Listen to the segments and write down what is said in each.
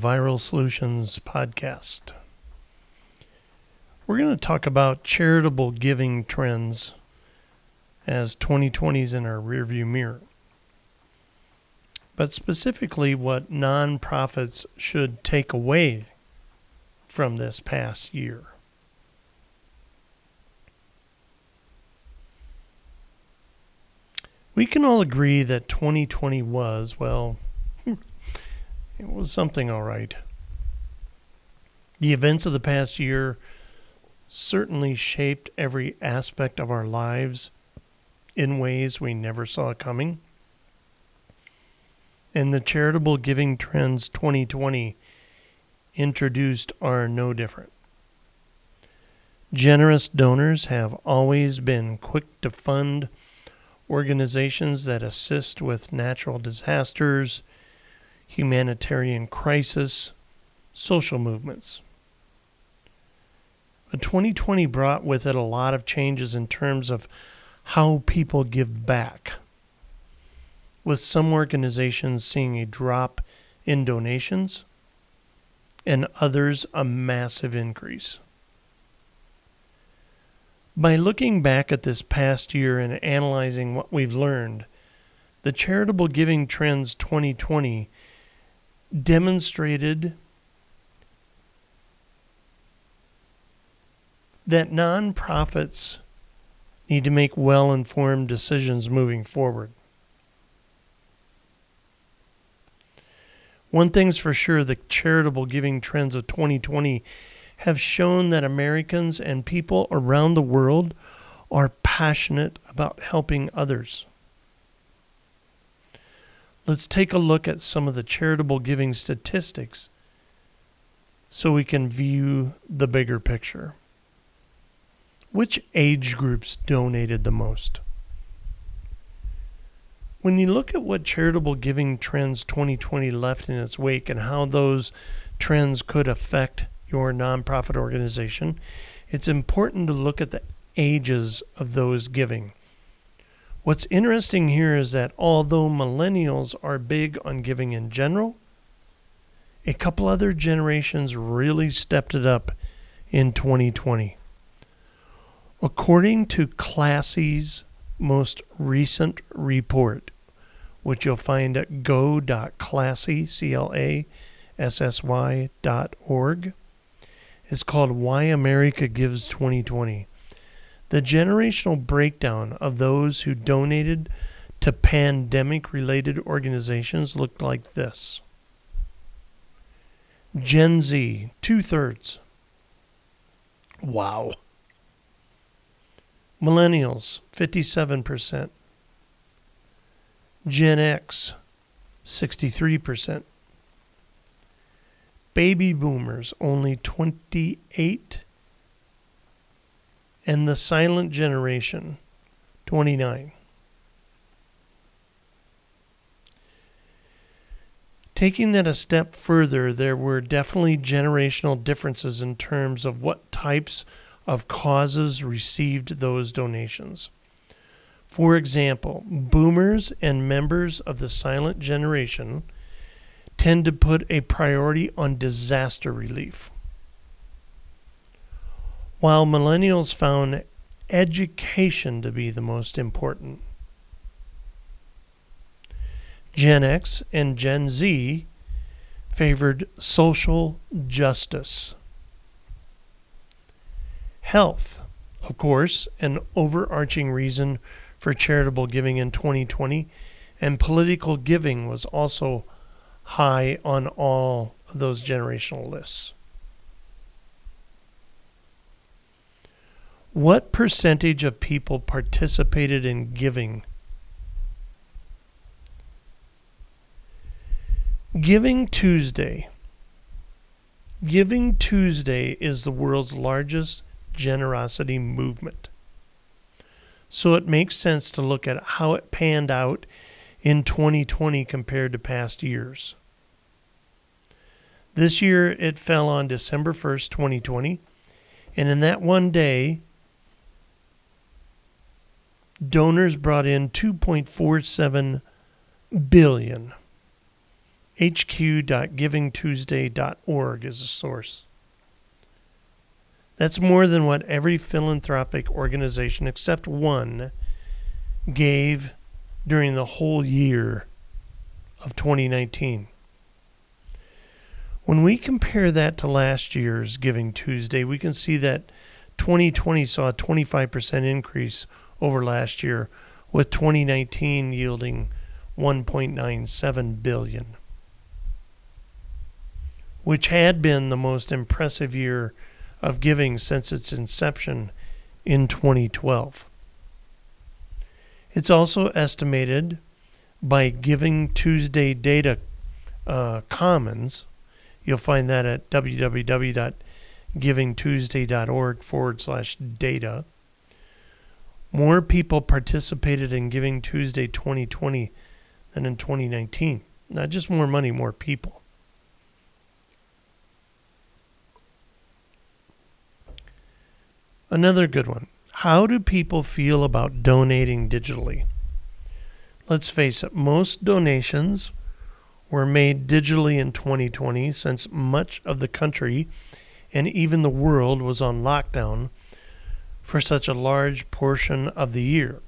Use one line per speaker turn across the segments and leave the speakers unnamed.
Viral Solutions podcast. We're going to talk about charitable giving trends as 2020 is in our rearview mirror. But specifically, what nonprofits should take away from this past year. We can all agree that 2020 was, well, it was something all right. The events of the past year certainly shaped every aspect of our lives in ways we never saw coming. And the charitable giving trends 2020 introduced are no different. Generous donors have always been quick to fund organizations that assist with natural disasters, humanitarian crisis, social movements. But 2020 brought with it a lot of changes in terms of how people give back, with some organizations seeing a drop in donations and others a massive increase. By looking back at this past year and analyzing what we've learned, the Charitable Giving Trends 2020 demonstrated that nonprofits need to make well informed decisions moving forward. One thing's for sure the charitable giving trends of 2020 have shown that Americans and people around the world are passionate about helping others. Let's take a look at some of the charitable giving statistics so we can view the bigger picture. Which age groups donated the most? When you look at what charitable giving trends 2020 left in its wake and how those trends could affect your nonprofit organization, it's important to look at the ages of those giving. What's interesting here is that although millennials are big on giving in general, a couple other generations really stepped it up in 2020. According to Classy's most recent report, which you'll find at go.classy, C-L-A-S-S-Y dot org, is called Why America Gives 2020. The generational breakdown of those who donated to pandemic related organizations looked like this Gen Z, two thirds. Wow. Millennials, 57%. Gen X, 63%. Baby boomers, only 28 and the silent generation 29 taking that a step further there were definitely generational differences in terms of what types of causes received those donations. For example boomers and members of the silent generation tend to put a priority on disaster relief while millennials found education to be the most important. Gen X and Gen Z favored social justice. Health, of course, an overarching reason for charitable giving in 2020, and political giving was also high on all of those generational lists. What percentage of people participated in giving? Giving Tuesday. Giving Tuesday is the world's largest generosity movement. So it makes sense to look at how it panned out in 2020 compared to past years. This year it fell on December 1st, 2020, and in that one day, donors brought in 2.47 billion hq.givingtuesday.org is a source. That's more than what every philanthropic organization except one gave during the whole year of 2019. When we compare that to last year's Giving Tuesday, we can see that 2020 saw a 25% increase over last year, with 2019 yielding 1.97 billion, which had been the most impressive year of giving since its inception in 2012. It's also estimated by Giving Tuesday Data uh, Commons. You'll find that at www.givingtuesday.org forward slash data. More people participated in Giving Tuesday 2020 than in 2019. Not just more money, more people. Another good one. How do people feel about donating digitally? Let's face it, most donations were made digitally in 2020 since much of the country and even the world was on lockdown for such a large portion of the year.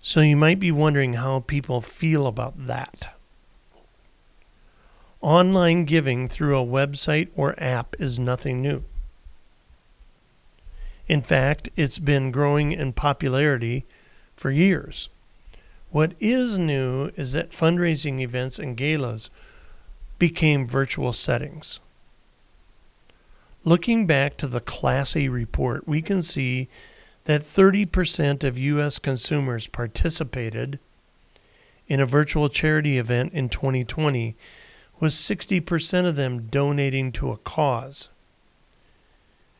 So you might be wondering how people feel about that. Online giving through a website or app is nothing new. In fact, it's been growing in popularity for years. What is new is that fundraising events and galas became virtual settings. Looking back to the Classy report, we can see that 30% of U.S. consumers participated in a virtual charity event in 2020, with 60% of them donating to a cause.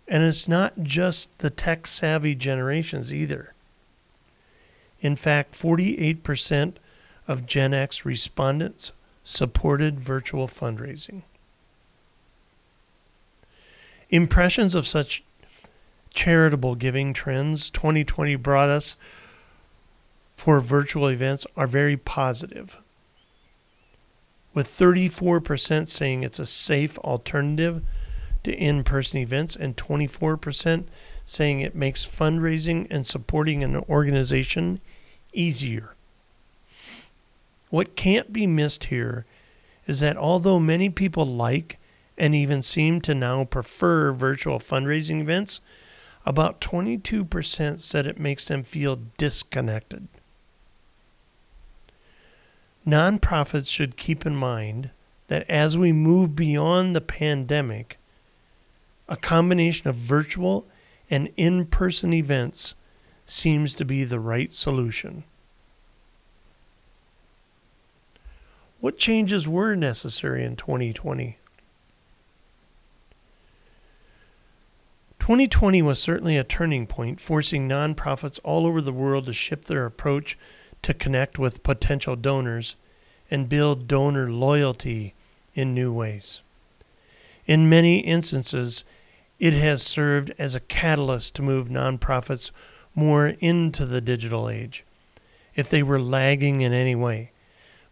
And it's not just the tech savvy generations either. In fact, 48% of Gen X respondents supported virtual fundraising. Impressions of such charitable giving trends 2020 brought us for virtual events are very positive, with 34% saying it's a safe alternative to in person events, and 24% saying it makes fundraising and supporting an organization easier. What can't be missed here is that although many people like and even seem to now prefer virtual fundraising events, about 22% said it makes them feel disconnected. Nonprofits should keep in mind that as we move beyond the pandemic, a combination of virtual and in person events seems to be the right solution. What changes were necessary in 2020? 2020 was certainly a turning point, forcing nonprofits all over the world to shift their approach to connect with potential donors and build donor loyalty in new ways. In many instances, it has served as a catalyst to move nonprofits more into the digital age, if they were lagging in any way.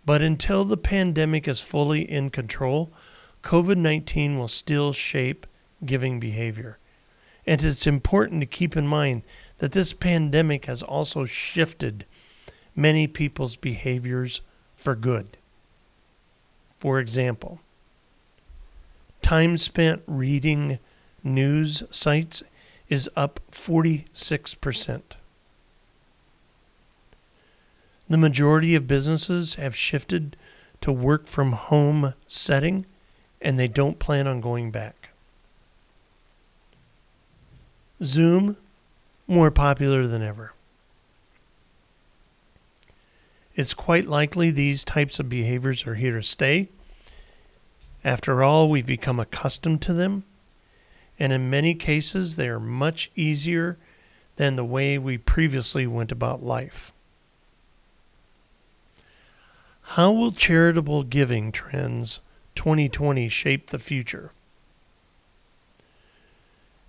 But until the pandemic is fully in control, COVID 19 will still shape giving behavior. And it's important to keep in mind that this pandemic has also shifted many people's behaviors for good. For example, time spent reading news sites is up 46%. The majority of businesses have shifted to work from home setting and they don't plan on going back. Zoom, more popular than ever. It's quite likely these types of behaviors are here to stay. After all, we've become accustomed to them and in many cases, they are much easier than the way we previously went about life. How will charitable giving trends 2020 shape the future?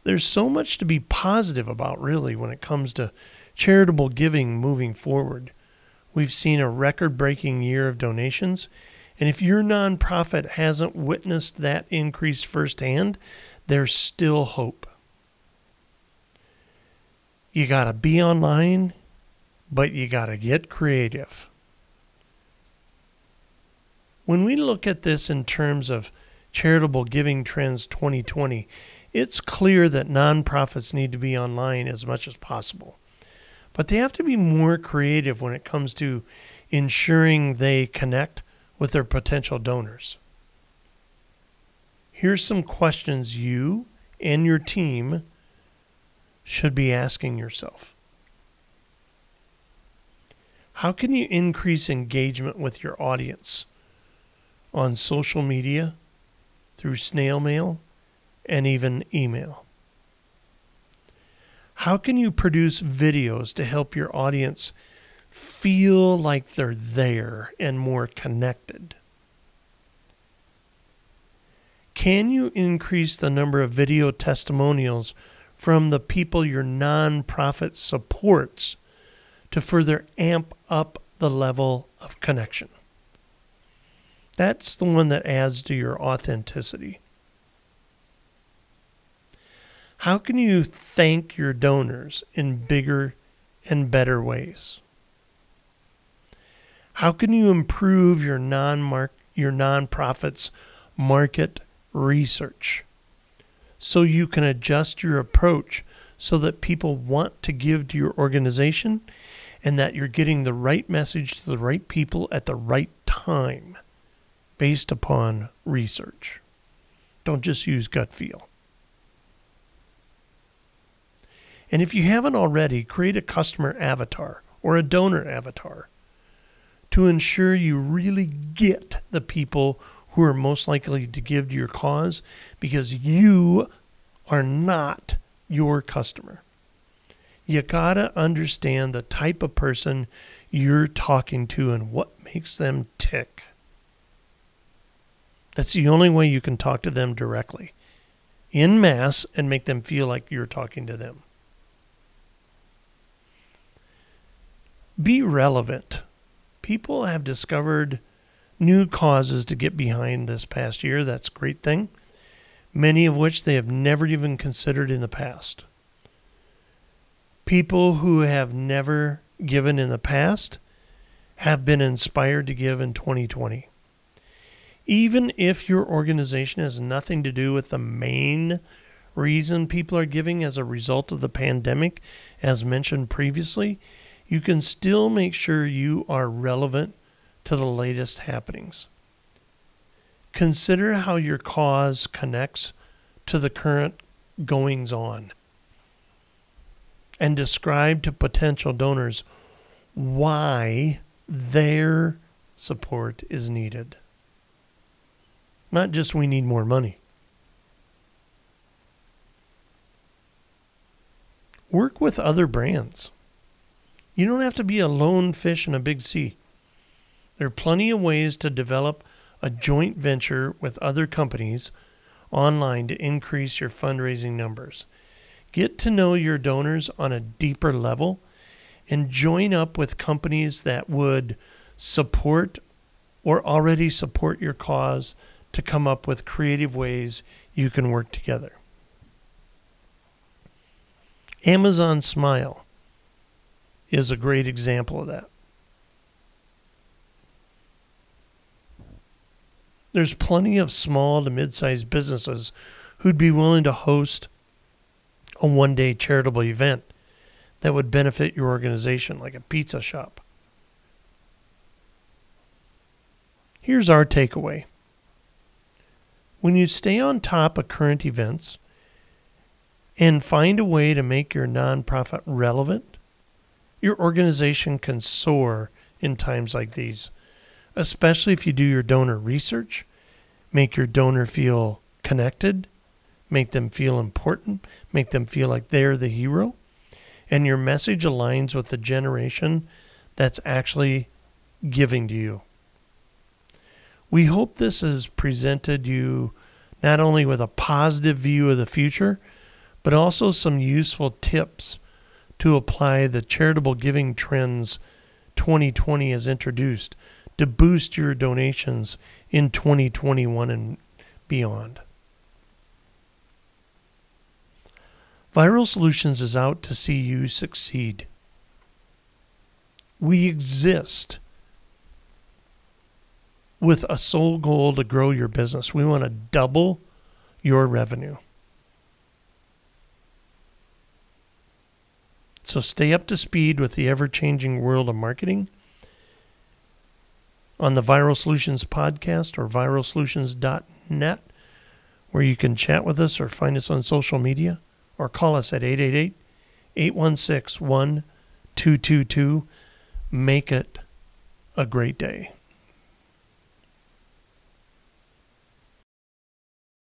There's so much to be positive about, really, when it comes to charitable giving moving forward. We've seen a record breaking year of donations, And if your nonprofit hasn't witnessed that increase firsthand, there's still hope. You got to be online, but you got to get creative. When we look at this in terms of charitable giving trends 2020, it's clear that nonprofits need to be online as much as possible. But they have to be more creative when it comes to ensuring they connect with their potential donors. Here's some questions you and your team should be asking yourself. How can you increase engagement with your audience on social media, through snail mail, and even email? How can you produce videos to help your audience feel like they're there and more connected? Can you increase the number of video testimonials from the people your nonprofit supports to further amp up the level of connection? That's the one that adds to your authenticity. How can you thank your donors in bigger and better ways? How can you improve your non your nonprofit's market research so you can adjust your approach so that people want to give to your organization and that you're getting the right message to the right people at the right time based upon research. Don't just use gut feel. And if you haven't already, create a customer avatar or a donor avatar to ensure you really get the people who are most likely to give to your cause because you are not your customer. You gotta understand the type of person you're talking to and what makes them tick. That's the only way you can talk to them directly, in mass, and make them feel like you're talking to them. Be relevant people have discovered new causes to get behind this past year. That's a great thing. Many of which they have never even considered in the past. People who have never given in the past have been inspired to give in 2020. Even if your organization has nothing to do with the main reason people are giving as a result of the pandemic, as mentioned previously, you can still make sure you are relevant to the latest happenings. Consider how your cause connects to the current goings on and describe to potential donors why their support is needed. Not just we need more money. Work with other brands. You don't have to be a lone fish in a big sea. There are plenty of ways to develop a joint venture with other companies online to increase your fundraising numbers. Get to know your donors on a deeper level and join up with companies that would support or already support your cause to come up with creative ways you can work together. Amazon Smile is a great example of that. There's plenty of small to mid sized businesses who'd be willing to host a one day charitable event that would benefit your organization, like a pizza shop. Here's our takeaway when you stay on top of current events and find a way to make your nonprofit relevant your organization can soar in times like these, especially if you do your donor research, make your donor feel connected, make them feel important, make them feel like they're the hero, and your message aligns with the generation that's actually giving to you. We hope this has presented you not only with a positive view of the future, but also some useful tips to apply the charitable giving trends 2020 has introduced to boost your donations in 2021 and beyond. Viral Solutions is out to see you succeed. We exist with a sole goal to grow your business. We want to double your revenue. So stay up to speed with the ever changing world of marketing on the Viral Solutions podcast or viralsolutions.net, where you can chat with us or find us on social media or call us at 888 816 1222. Make it a great day.